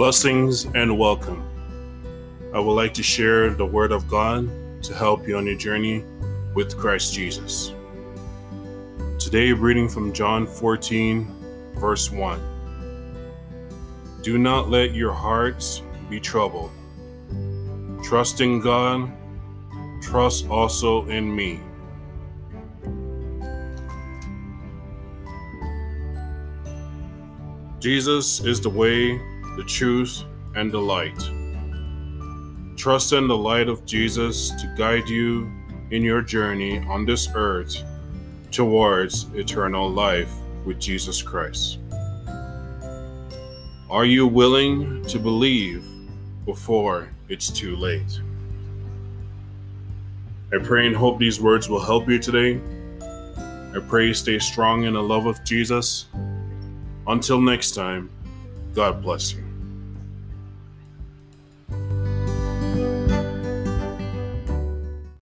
Blessings and welcome. I would like to share the Word of God to help you on your journey with Christ Jesus. Today, reading from John 14, verse 1. Do not let your hearts be troubled. Trust in God, trust also in me. Jesus is the way, the truth, and the light. Trust in the light of Jesus to guide you in your journey on this earth towards eternal life with Jesus Christ. Are you willing to believe before it's too late? I pray and hope these words will help you today. I pray you stay strong in the love of Jesus. Until next time, God bless you.